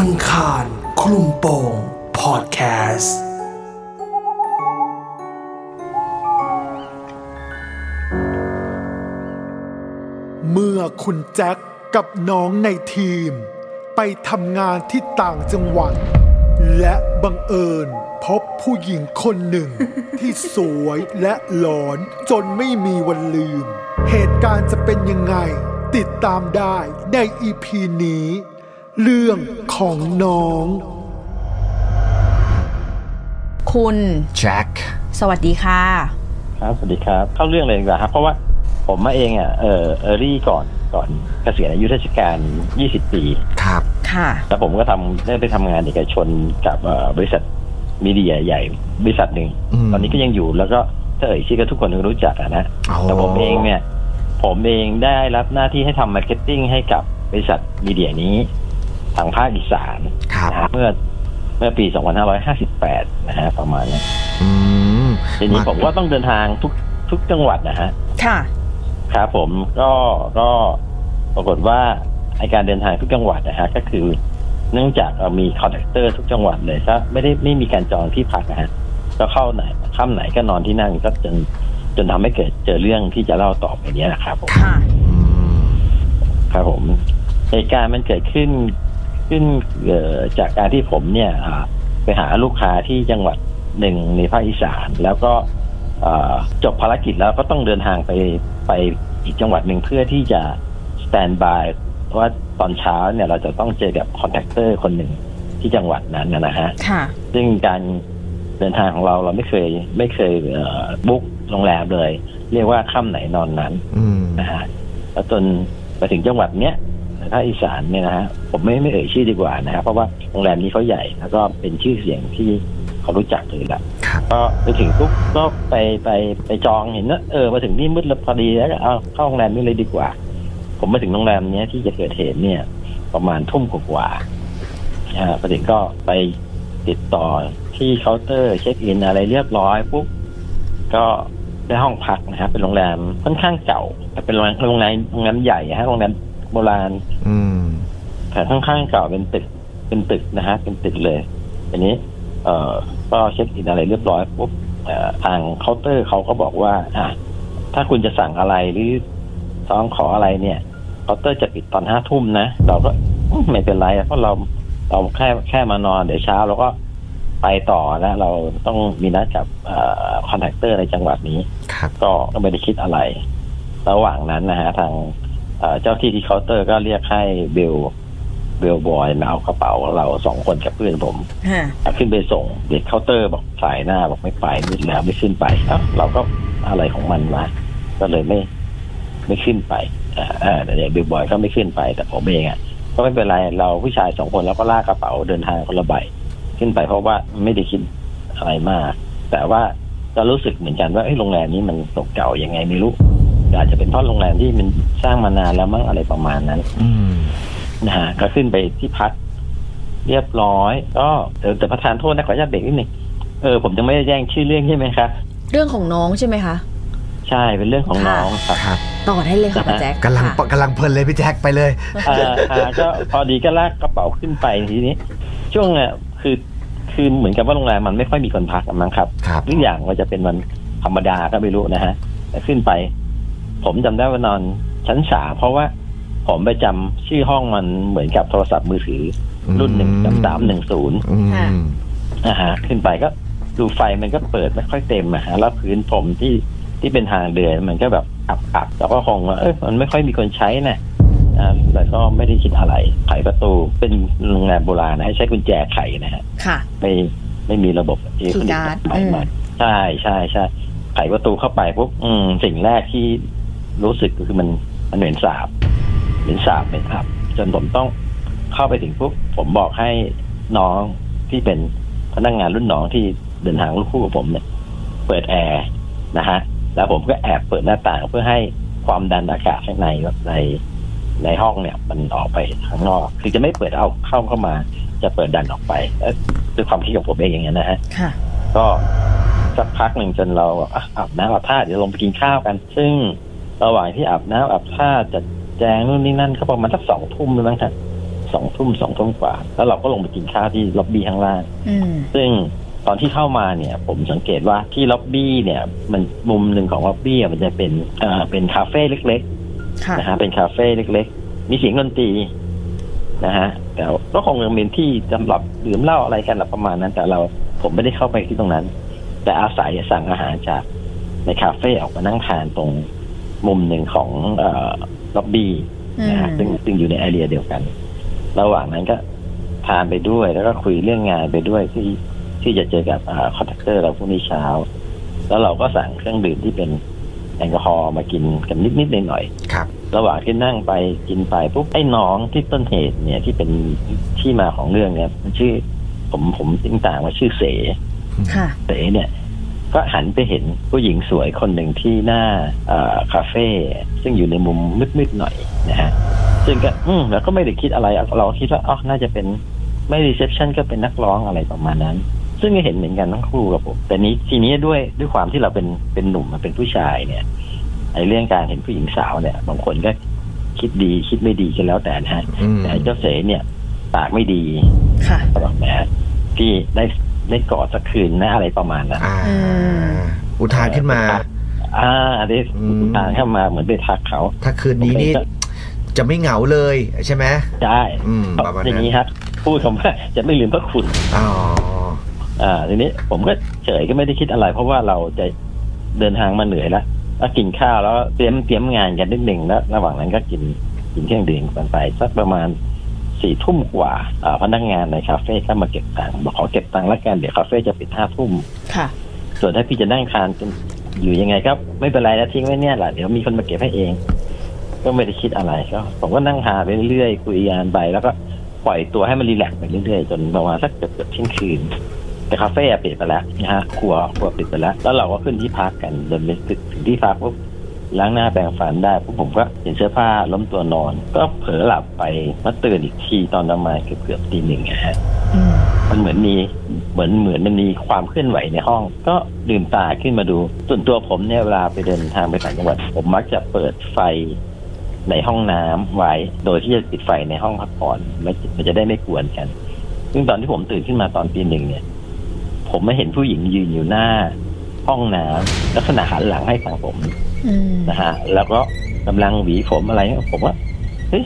อังคาร คลุมโปงพอดแคสต์เมื่อคุณแจ็คกับน้องในทีม ไปทำงานที่ต่างจังหวัด และบังเอิญพบผู้หญิงคนหนึ่ง ที่สวยและหลอนจนไม่มีวันลืม เหตุการณ์จะเป็นยังไง ติดตามได้ในอีพีนี้ เรื่องของน้อง คุณแจ็คสวัสดีค่ะ ครับสวัสดีครับ เข้าเรื่องเลยดีกว่าครับ เพราะว่าผมมาเองอะเออเออรี่ก่อนก่อนเกษียณอายุราชการ 20 ปีครับค่ะแล้วผมก็ทำได้ไปทำงานเอกชนกับเอ่อบริษัทมีเดียใหญ่บริษัทหนึ่งมตอนนี้ก็ยังอยู่แล้วก็ถ้าเอ่ยชื่อก็ทุกคนก็รู้จักอะนะอ๋อแต่ผมเองเนี่ย ผมเองได้รับหน้าที่ให้ทำ marketing ให้กับบริษัท media นี้ ทางภาคอีสานครับนะฮะเมื่อเมื่อปี 2558 นะฮะประมาณนี้อืมทีนี้ผมก็ต้องเดินทางทุกทุกจังหวัดนะฮะ ค่ะครับผมก็ก็ปรากฏว่าไอ้การเดินทางทุกจังหวัดนะฮะก็คือ เนื่องจากเรามี contractor ทุกจังหวัดเลยก็ไม่ได้ไม่มีการจองที่พักนะฮะก็เข้าไหนค่ำไหนก็นอนที่นั่นก็จนจนทำให้เกิดเจอเรื่องที่จะเล่าต่อไปเนี้ยนะครับผมค่ะอืมครับผมเหตุการณ์มันเกิดขึ้น ขึ้นเอ่อจากการที่ผมเนี่ยอ่าไปหาลูกค้าที่จังหวัดหนึ่งในภาคอีสานแล้วก็อ่าจบภารกิจแล้วก็ต้องเดินทางไปไปอีกจังหวัดหนึ่งเพื่อที่จะ standby เพราะว่าตอนเช้าเนี่ยเราจะต้องเจอกับ contractor คนหนึ่งที่จังหวัดนั้นนะนะฮะค่ะซึ่งการเดินทางของเราเราไม่เคยไม่เคยบุ๊กโรงแรมเลย เรียกว่าค่ำไหนนอนนั้นอืมนะฮะแล้วจนไปถึงจังหวัดเนี้ย ภาคอีสานเนี่ยนะฮะผมไม่ไม่เอ่ยชื่อดีกว่านะครับเพราะว่าโรงแรมนี้เขาใหญ่แล้วก็เป็นชื่อเสียงที่เขารู้จักเลยละครับก็ไปถึงปุ๊บก็ไปไปไปจองเห็นว่าเออมาถึงนี่มืดแล้วพอดีแล้วก็เอาเข้าโรงแรมนี้เลยดีกว่า ผมมาถึงโรงแรมเนี้ยที่จะเกิดเหตุเนี่ย ประมาณทุ่มกว่าๆนะฮะพอถึงก็ไปติดต่อที่เคาน์เตอร์ check in อะไรเรียบร้อยปุ๊บก็ได้ห้องพักนะครับเป็นโรงแรมค่อนข้างเก่าแต่เป็นโรงแรมโรงแรมโรงแรมใหญ่ฮะโรงแรม โบราณ อืมแต่ค่อนข้างเก่าเป็นตึกเป็นตึกนะฮะ เป็นตึกเลยทีนี้ เอ่อก็ check in อะไรเรียบร้อยปุ๊บเอ่อทางเคาน์เตอร์เขาก็บอกว่า อะถ้าคุณจะสั่งอะไรหรือร้องขออะไรเนี่ยเคาน์เตอร์จะปิดตอนห้าทุ่มนะเราก็อืมไม่เป็นไรเพราะเราเราแค่แค่มานอนเดี๋ยวเช้าเราก็ไปต่อแล้วเราต้องมีนัดกับ contractor ในจังหวัดนี้ครับก็ก็ไม่ได้คิดอะไร ระหว่างนั้นนะฮะ ทาง เอ่อเจ้าหน้าที่ที่เคาน์เตอร์ก็เรียกให้ bell bellboy มาเอากระเป๋าเราสองคนกับเพื่อนผมค่ะเอาขึ้นไปส่งเด็กเคาน์เตอร์บอกส่ายหน้าบอกไม่ไปมืดแล้วไม่ขึ้นไปเอ้าเราก็อะไรของมันมาก็เลยไม่ ไม่ขึ้นไปอ่าอ่าแต่เด็กเบลบอยก็ไม่ขึ้นไปแต่ผมเองอะก็ไม่เป็นไรเราผู้ชายสองคนเราก็ลากกระเป๋าเดินทางคนละใบขึ้นไปเพราะว่าไม่ได้คิดอะไรมาก แต่ว่าก็รู้สึกเหมือนกันว่าเอ้ยโรงแรมนี้มันตกเก่ายังไงไม่รู้ อาจจะเป็นเพราะโรงแรมที่มันสร้างมานานแล้วมั้งอะไรประมาณนั้น อืมนะฮะก็ขึ้นไปที่พักเรียบร้อย ก็แต่แต่ประธานโทษนะขออนุญาตเบรกนิดหนึ่งเออผมจะไม่ได้แจ้งชื่อเรื่องใช่ไหมครับเรื่องของน้องใช่ไหมคะใช่เป็นเรื่องของน้องครับครับต่อได้เลยค่ะป้าแจ็คกำลังค่ะกำลังเพลินเลยพี่แจ็คไปเลยอ่าอ่าก็พอดีก็ลากกระเป๋าขึ้นไปทีนี้ ช่วงน่ะคือคือเหมือนกับว่าโรงแรมมันไม่ค่อยมีคนพักอะมั้งครับครับทุกอย่างมันจะเป็นวันธรรมดาก็ไม่รู้นะฮะแต่ขึ้นไป ผมจำได้ว่านอนชั้นสามเพราะว่าผมไปจำชื่อห้องมันเหมือนกับโทรศัพท์มือถือ รุ่นหนึ่งจำสามหนึ่งศูนย์อืมค่ะนะฮะขึ้นไปก็ดูไฟมันก็เปิดไม่ค่อยเต็มอะฮะแล้วพื้นผมที่ที่เป็นทางเดินมันก็แบบอับอับแล้วก็คงว่าเอ้ยมันไม่ค่อยมีคนใช้นะอ่าแต่ก็ไม่ได้คิดอะไรไขประตูเป็นโรงแรมโบราณนะให้ใช้กุญแจไขนะฮะค่ะไม่ไม่มีระบบอิเล็กทรอนิกคีย์การ์ดส์ใหม่มาใช่ใช่ใช่ไขประตูเข้าไปปุ๊บอืมสิ่งแรกที่ รู้สึกก็คือมันมันเหม็นสาบเหม็นสาบเหม็นอับ จนผมต้องเข้าไปถึงปุ๊บผมบอกให้น้องที่เป็นพนักงานรุ่นน้องที่เดินทางรุ่นคู่กับผมเนี่ย เปิดแอร์นะฮะแล้วผมก็แอบเปิดหน้าต่างเพื่อให้ความดันอากาศข้างในในในห้องเนี่ย มันออกไปข้างนอก คือจะไม่เปิดเอาเข้าเข้ามา จะเปิดดันออกไปแล้วด้วยความคิดของผมเองอย่างนั้นนะฮะค่ะก็สักพักหนึ่งจนเราอะอาบน้ำอาบท่าเดี๋ยวลงไปกินข้าวกัน ซึ่ง ระหว่างที่อาบน้ำอาบท่าจัดแจงนู่นนี่นั่นก็ประมาณสักสองทุ่มเลยมั้งครับสสองทุ่มสองทุ่มกว่า แล้วเราก็ลงไปกินข้าวที่ล็อบบี้ข้างล่างอืมซึ่งตอนที่เข้ามาเนี่ย ผมสังเกตว่าที่ล็อบบี้เนี่ย มันมุมหนึ่งของล็อบบี้อะมันจะเป็นเอ่อเป็นคาเฟ่เล็กค่ะๆนะฮะเป็นคาเฟ่เล็ก ๆ มีเสียงดนตรีนะฮะแต่ก็คงยังเป็นที่สำหรับดื่มเหล้าอะไรกันละประมาณนั้น แต่เราผมไม่ได้เข้าไปที่ตรงนั้น แต่อาศัยสั่งอาหารจากในคาเฟ่ออกมานั่งทานตรง มุมหนึ่งของเอ่อล็อบบี้นะฮะอืมซึ่งซึ่งอยู่ใน area เดียวกัน ระหว่างนั้นก็ทานไปด้วยแล้วก็คุยเรื่องงานไปด้วยที่ที่จะเจอกับ contractor เราพรุ่งนี้เช้า แล้วเราก็สั่งเครื่องดื่มที่เป็นแอลกอฮอล์มากินกันนิดๆหน่อยครับๆระหว่างที่นั่งไปกินไปปุ๊บไอ้น้องที่ต้นเหตุเนี่ยที่เป็นที่มาของเรื่องเนี่ยมันชื่อ ผมผมติ้งต่างว่าชื่อเสค่ะเสเนี่ย ก็หันไปเห็นผู้หญิงสวยคนหนึ่งที่หน้าเอ่อคาเฟ่ซึ่งอยู่ในมุมมืดๆหน่อยนะฮะซึ่งก็อืมแล้วก็ไม่ได้คิดอะไรเราคิดว่าอ๋อน่าจะเป็นไม่ reception ก็เป็นนักร้องอะไรประมาณนั้น ซึ่งก็เห็นเหมือนกันทั้งคู่กับผม แต่นี้ทีนี้ด้วยด้วยความที่เราเป็นเป็นหนุ่มมาเป็นผู้ชายเนี่ยไอ้เรื่องการเห็นผู้หญิงสาวเนี่ย บางคนก็คิดดีคิดไม่ดีกันแล้วแต่นะฮะอืมแต่ไอ้เจ้าเสเนี่ยปากไม่ดีค่ะก็บอกแหมพี่ได้ ได้กอดสักคืนนะอะไรประมาณนั้นอ่าอืมอุทานขึ้นมา อ่าได้อืมทางเข้ามาเหมือนไปทักเขา ถ้าคืนนี้นี่จะไม่เหงาเลยใช่ไหมใช่อืมประมาณนั้นอย่างนี้ครับพูดคำว่าจะไม่ลืมพระคุณอ๋ออ่าทีนี้ผมก็เฉยก็ไม่ได้คิดอะไร เพราะว่าเราจะเดินทางมาเหนื่อยแล้วแล้วกินข้าวแล้วเตรียมเตรียมงานกันนิดหนึ่งแล้ว ระหว่างนั้นก็กินกินเครื่องดื่มกันไปสักประมาณ สี่ทุ่มกว่าอ่าพนักงานในคาเฟ่ก็มาเก็บตังค์บอกขอเก็บตังค์แล้วกันเดี๋ยวคาเฟ่จะปิดห้าทุ่มค่ะส่วนถ้าพี่จะนั่งทานจนอยู่ยังไงก็ไม่เป็นไรแล้วทิ้งไว้เนี่ยแหละเดี๋ยวมีคนมาเก็บให้เอง ก็ไม่ได้คิดอะไรก็ผมก็นั่งทานไปเรื่อยๆคุยงานไปแล้วก็ปล่อยตัวให้มันรีแลกซ์ไปเรื่อยๆจนประมาณสักเกือบเกือบเที่ยงคืน แต่คาเฟ่อะปิดไปแล้วนะฮะครัวครัวปิดไปแล้ว แล้วเราก็ขึ้นที่พักกันเดินไปถึงที่พักปุ๊บ ล้างหน้าแปรงฟันได้ปุ๊บผมก็เห็นเสื้อผ้าล้มตัวนอน ก็เผลอหลับไปมาตื่นอีกทีตอนประมาณเกือบเกือบตีหนึ่งอะฮะอืมมันเหมือนมีเหมือนเหมือนมันมีความเคลื่อนไหวในห้อง ก็ลืมตาขึ้นมาดู ส่วนตัวผมเนี่ยเวลาไปเดินทางไปต่างจังหวัด ผมมักจะเปิดไฟในห้องน้ำไว้ โดยที่จะปิดไฟในห้องพักผ่อนไม่มันจะได้ไม่กวนกัน ซึ่งตอนที่ผมตื่นขึ้นมาตอนตีหนึ่งเนี่ย ผมไม่เห็นผู้หญิงยืนอยู่หน้า ห้องน้ำลักษณะหันหลังให้ทางผมอืม นะฮะ แล้วก็กำลังหวีผมอะไรผมว่าเฮ้ย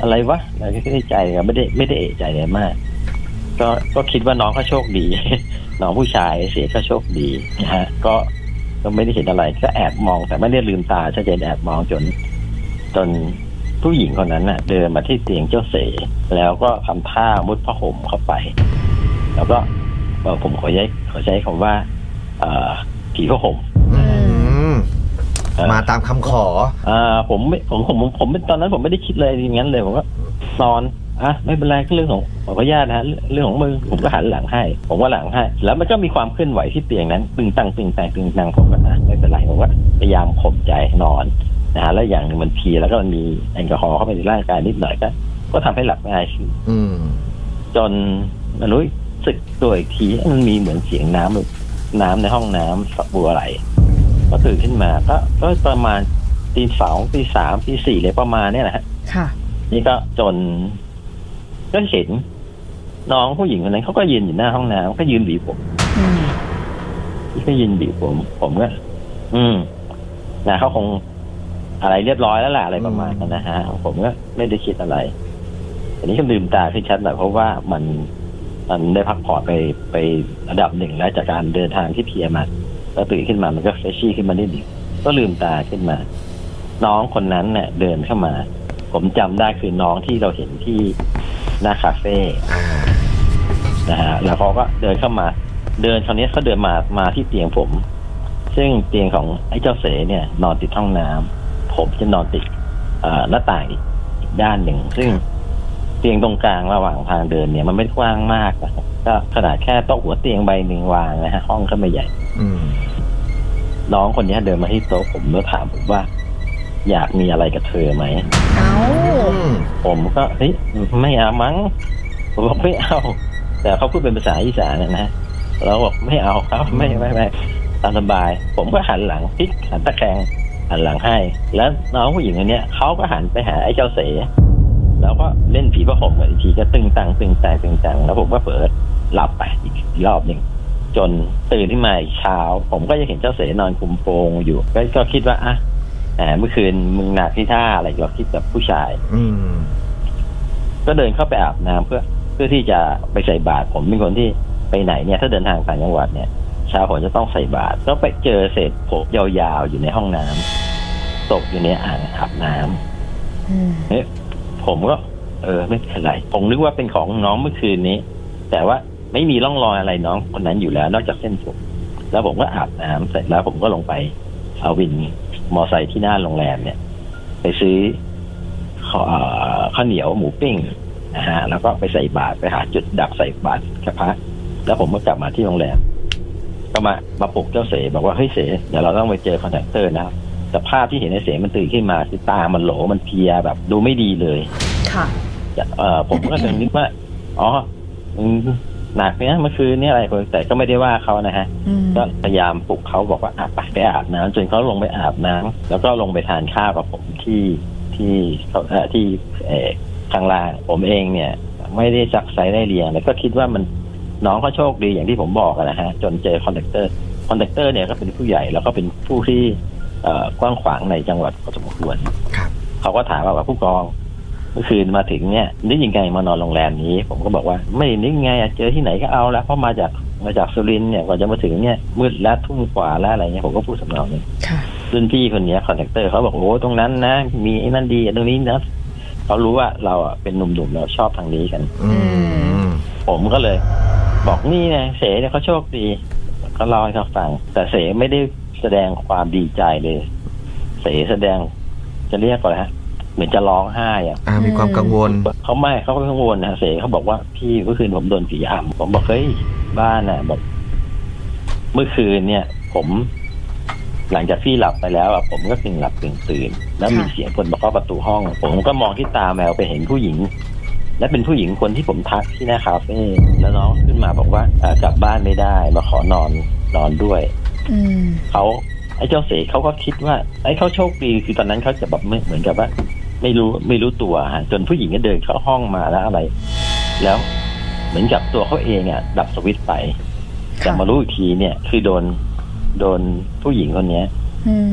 อะไรวะเราก็ได้ใจกันไม่ได้ไม่ได้เอะใจอะไรมาก ก็ก็คิดว่าน้องเขาโชคดี น้องผู้ชายเสียก็โชคดีนะฮะ ก็ก็ไม่ได้เห็นอะไรก็แอบมอง แต่ไม่ได้ลืมตาชัดเจนแอบมองจน จนผู้หญิงคนนั้นน่ะ เดินมาที่เตียงเจ้าเสแล้วก็ทำท่ามุดผ้าห่มเข้าไป แล้วก็เอ่อผมขอใช้ขอใช้คำว่า เอ่อผีผ้าห่มอื มเอ่อมาตามคำขออ่าผมไม่ผมผมผมผมตอนนั้นผมไม่ได้คิดเลยอย่างนั้นเลยผมก็นอนอะไม่เป็นไรก็เรื่องของขออนุญาตนะฮะเรื่องของมึงผมก็หันหลังให้ ผมก็หลังให้ แล้วมันก็มีความเคลื่อนไหวที่เตียงนั้น ตึงตังตึงตังตึงตังผมก็อะไม่เป็นไรผมก็พยายามข่มใจนอนนะฮะแล้วอย่างหนึ่งมันเพลียแล้วก็มันมีแอลกอฮอล์เข้าไปในร่างกายนิดหน่อยก็ก็ทำให้หลับง่ายขึ้นอืมจนมันรู้สึกตัวอีกทีมันมีเหมือนเสียงน้ำน้ำในห้องน้ำฝักบัวไหล ก็ตื่นขึ้นมาก็ก็ประมาณตีสองตีสามตีสี่เลยประมาณเนี้ยนะฮะค่ะ นี่ก็จนก็เห็นน้องผู้หญิงคนนั้นเขาก็ยืนอยู่หน้าห้องน้ำก็ยืนบีบผมอืมก็ยืนบีบผม ผมก็อืมนะเขาคงอะไรเรียบร้อยแล้วแหละอะไรประมาณนั้นนะฮะผมก็ไม่ได้คิดอะไรอันนี้ก็ลืมตาขึ้นชัดหน่อยเพราะว่ามันมันได้พักผ่อนไปไประดับหนึ่งแล้วจากการเดินทางที่เพลียมา แล้วตื่นขึ้นมามันก็เฟชชี่ขึ้นมานิดหนึ่งก็ลืมตาขึ้นมา น้องคนนั้นเนี่ยเดินเข้ามา ผมจำได้คือน้องที่เราเห็นที่หน้าคาเฟ่นะฮะแล้วเขาก็เดินเข้ามา เดินคราวนี้เขาเดินมามาที่เตียงผม ซึ่งเตียงของไอ้เจ้าเสเนี่ย นอนติดห้องน้ำผมจะนอนติดหน้าต่างอีกด้านหนึ่ง ซึ่ง ตียงตรงกลางระหว่างทางเดินเนี่ย มันไม่ได้กว้างมากนะครับก็ขนาดแค่โต๊ะหัวเตียงใบหนึ่งวางนะฮะห้องก็ไม่ใหญ่ อืมน้องคนนี้เดินมาที่โต๊ะผมแล้วถามผมว่า อยากมีอะไรกับเธอไหมเอาอืมผมก็เฮ้ยไม่เอามั้งผมบอกไม่เอา แต่เขาพูดเป็นภาษาอีสานนะนะเราบอกไม่เอาครับไม่ไม่ไม่ตามสบาย ผมก็หันหลังพลิกหันตะแคงหันหลังให้ แล้วน้องผู้หญิงคนเนี้ยเขาก็หันไปหาไอ้เจ้าเส แล้วก็เล่นผีประหมกันอีกทีก็ตึงตังตึงตังตึงตังแล้วผมก็เผลอหลับไปอีกรอบหนึ่งจนตื่นขึ้นมาอีกเช้า ผมก็จะเห็นเจ้าเสนอนคุมโปงอยู่ก็ก็คิดว่าอะแหมเมื่อคืนมึงหนักที่ท่าอะไรก็คิดแบบผู้ชาย อืมก็เดินเข้าไปอาบน้ำเพื่อเพื่อที่จะไปใส่บาตรผมเป็นคนที่ไปไหนเนี่ยถ้าเดินทางต่างจังหวัดเนี่ยเช้าผมจะต้องใส่บาตรก็ไปเจอเศษผมยาวๆอยู่ในห้องน้ำตกอยู่ในอ่างอาบน้ำอืมเอ๊ะ ผมก็ เออ ไม่เป็นไร ผมนึกว่าเป็นของน้องเมื่อคืนนี้ แต่ว่าไม่มีร่องรอยอะไรน้องคนนั้นอยู่แล้ว นอกจากเส้นผมแล้วผมก็อาบน้ำเสร็จแล้วผมก็ลงไปเอาวินมอไซค์ที่หน้าโรงแรมเนี่ย ไปซื้อข้าวเอ่อข้าวเหนียวหมูปิ้งนะฮะ แล้วก็ไปใส่บาตรไปหาจุดดักใส่บาตรกระพะแล้วผมก็กลับมาที่โรงแรม ก็มามาปลุกเจ้าเสบอกว่าเฮ้ยเสเดี๋ยวเราต้องไปเจอ contractor นะครับ แต่ภาพที่เห็นในเสมันตื่นขึ้นมาคือตามันโหลมันเพลียแบบดูไม่ดีเลย ค่ะเออผมก็เลยนึกว่า อ๋ออืมหนักเนี่ยเมื่อคืนเนี่ยอะไรแต่ก็ไม่ได้ว่าเขานะฮะอืมก็พยายามปลุกเขาบอกว่าอะไปไปอาบน้ำจนเขาลงไปอาบน้ำแล้วก็ลงไปทานข้าวกับผมที่ที่เขาเอ่อที่เอ่อข้างล่างผมเองเนี่ย ไม่ได้ซักไซ้ไล่เรียงแล้วก็คิดว่ามันน้องเขาโชคดีอย่างที่ผมบอกอะนะฮะ จนเจอ contractor contractor เนี่ยก็เป็นผู้ใหญ่แล้วก็เป็นผู้ที่เอ่อ กว้างขวางในจังหวัดพอสมควรครับเขาก็ถามว่าว่าผู้กองเมื่อคืนมาถึงเนี่ยนึกยังไงมานอนโรงแรมนี้ ผมก็บอกว่า ไม่นึกไงอะเจอที่ไหนก็เอาละเพราะมาจากมาจากสุรินทร์เนี่ยกว่าจะมาถึงเนี่ยมืดแล้วทุ่มกว่าแล้วอะไรเงี้ยผมก็พูดทำนองนี้ค่ะรุ่นพี่คนเนี้ contractor เขาบอกโอ้ตรงนั้นนะ มีไอ้นั่นดีตรงนี้นะเขารู้ว่าเราอะเป็นหนุ่มๆเราชอบทางนี้กัน อืมผมก็เลย บอกนี่ไงเสเนี่ยเขาโชคดี ก็เล่าให้เขาฟัง แต่เสไม่ได้ แสดงความดีใจเลย เสแสดง จะเรียกว่าอะไรฮะเหมือนจะร้องไห้อะอ่ามีความกังวลเขาไม่เขาก็กังวลนะเสเขาบอกว่าพี่เมื่อคืนผมโดนผีอำผมบอกเฮ้ยบ้านน่ะบอกเมื่อคืนเนี่ย ผม หลังจากพี่หลับไปแล้วอะผมก็กึ่งหลับกึ่งตื่น แล้วมีค่ะเสียงคนมาเคาะประตูห้อง ผมก็มองที่ตาแมวไปเห็นผู้หญิง และเป็นผู้หญิงคนที่ผมทักที่หน้าคาเฟ่แล้วน้องขึ้นมาบอกว่าเอ่อกลับบ้านไม่ได้มาขอนอนนอนด้วยอืม เขาไอ้เจ้าเสกเขาก็คิดว่า ไอ้เขาโชคดีคือตอนนั้นเขาจะแบบไม่เหมือนกับว่า ไม่รู้ไม่รู้ตัวฮะจนผู้หญิงก็เดินเข้าห้องมาแล้วอะไร แล้วเหมือนกับตัวเขาเองอะดับสวิตช์ไปแต่ค่ะมารู้อีกทีเนี่ย คือโดนโดนผู้หญิงคนเนี้ยอืม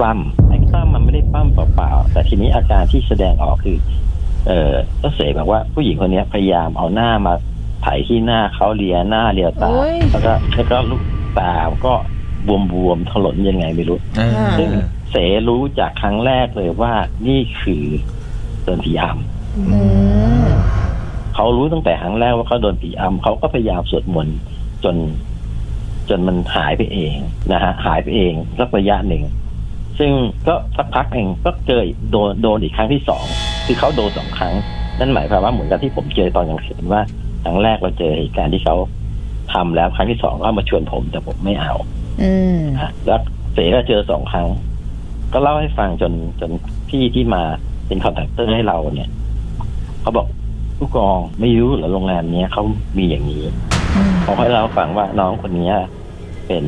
ปั้มไอ้ปั้มมันไม่ได้ปั้มเปล่าๆแต่ทีนี้อาการที่แสดงออกคือ เออเจ้าเสกบอกว่าผู้หญิงคนเนี้ยพยายามเอาหน้ามาไถที่หน้าเขาเลียหน้าเลียตาโอ้ยแล้วก็แล้วก็ลูก ตาก็บวมๆถลนยังไงไม่รู้เออซึ่งเสรู้จากครั้งแรกเลยว่านี่คือโดนผีออืมำเขารู้ตั้งแต่ครั้งแรกว่าเขาโดนผีอำเขาก็พยายามสวดมนต์จน จนมันหายไปเองนะฮะหายไปเองสักระยะหนึ่ง ซึ่งก็สักพักเองก็เจออีกโดนโดนอีกครั้งที่สองคือเขาโดนสองครั้ง นั่นหมายความว่าเหมือนกับที่ผมเจอตอนกลางคืนว่าครั้งแรกเราเจอเหตุการณ์ที่เขา ทำแล้วครั้งที่สองก็มาชวนผม แต่ผมไม่เอา อืมฮะแล้วเสก็เจอสองครั้ง ก็เล่าให้ฟังจนจนพี่ที่มาเป็นคอนแทคเตอร์ให้เราเนี่ยเขาบอกผู้กองไม่รู้เหรอโรงแรมเนี้ยเขามีอย่างนี้อืมเขาให้เราฟังว่าน้องคนเนี้ย เป็น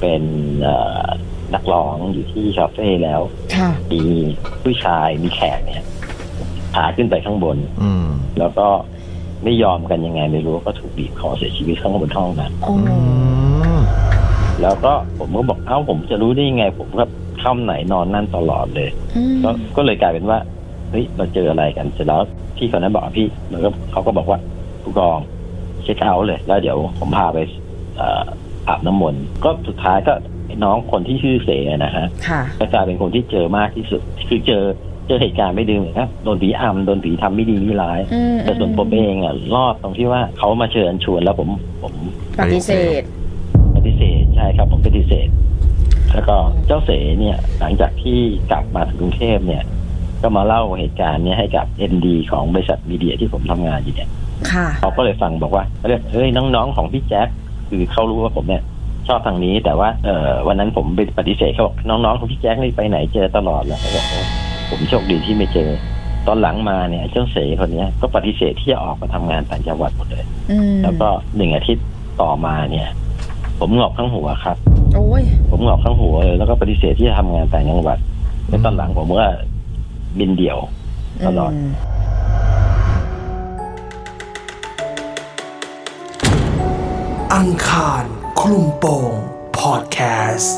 เป็นเอ่อนักร้องอยู่ที่คาเฟ่แล้วค่ะมีผู้ชายมีแขกเนี่ยพาขึ้นไปข้างบนอืมแล้วก็ไม่ยอมกันยังไงไม่รู้ก็ถูก บีบคอเสียชีวิตข้างบนห้องนั้นโอ้อืมแล้วก็ผมก็บอกเอ้าผมจะรู้ได้ยังไง ผมก็ค่ำไหนนอนนั่นตลอดเลยอืมก็ก็เลยกลายเป็นว่าเฮ้ยเราเจออะไรกันเสร็จแล้วพี่คนนั้นบอกว่าพี่มันก็เขาก็บอกว่าผู้กองเช็คเอาท์เลย แล้วเดี๋ยวผมพาไปเอ่ออาบน้ำมนต์ก็สุดท้ายก็ไอ้น้องคนที่ชื่อเสนะฮะค่ะก็กลายเป็นคนที่เจอมากที่สุด คือเจอเจ อเหตุการณ์ไม่ดีเหมือนกันโดนผีอำโดนผีทำไม่ดีไม่ร้ายอืมแต่ส่วนผมเองอะรอดตรงที่ว่าเขามาเชิญชวนแล้วผมผมปฏิเสธปฏิเสธใช่ครับผมปฏิเสธ แล้วก็เจ้าเสเนี่ย หลังจากที่กลับมาถึงกรุงเทพเนี่ย ก็มาเล่าเหตุการณ์เนี้ยให้กับเอ็นดีของบริษัทมีเดียที่ผมทำงานอยู่เนี่ยค่ะเขาก็เลยฟังบอกว่าเรียกเฮ้ยน้องๆของพี่แจ๊คคือเขารู้ว่าผมเนี่ยชอบทางนี้แต่ว่าเออวันนั้นผมไปปฏิเสธเขาบอกน้องๆของพี่แจ๊คนี่ไปไหนเจอตลอดแล้วเขาบอกโอ้ ผมโชคดีที่ไม่เจอ ตอนหลังมาเนี่ยเจ้าเสคนเนี้ยก็ปฏิเสธที่จะออกมาทำงานต่างจังหวัดหมดเลยอืมแล้วก็หนึ่งอาทิตย์ต่อมาเนี่ย ผมหงอกทั้งหัวครับโอ้ยผมหงอกทั้งหัวเลยแล้วก็ปฏิเสธที่จะทำงานต่างจังหวัดแล้วตอนหลังผมก็บินเดี่ยวตลอดมอังคารคลุมโปงพอดแคสต์